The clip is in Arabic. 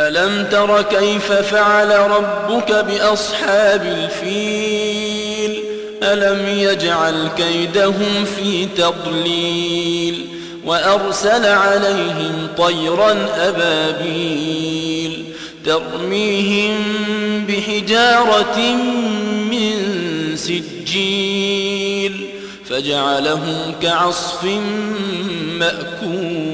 ألم تر كيف فعل ربك بأصحاب الفيل؟ ألم يجعل كيدهم في تضليل؟ وأرسل عليهم طيرا أبابيل ترميهم بحجارة من سجيل فجعلهم كعصف مأكول.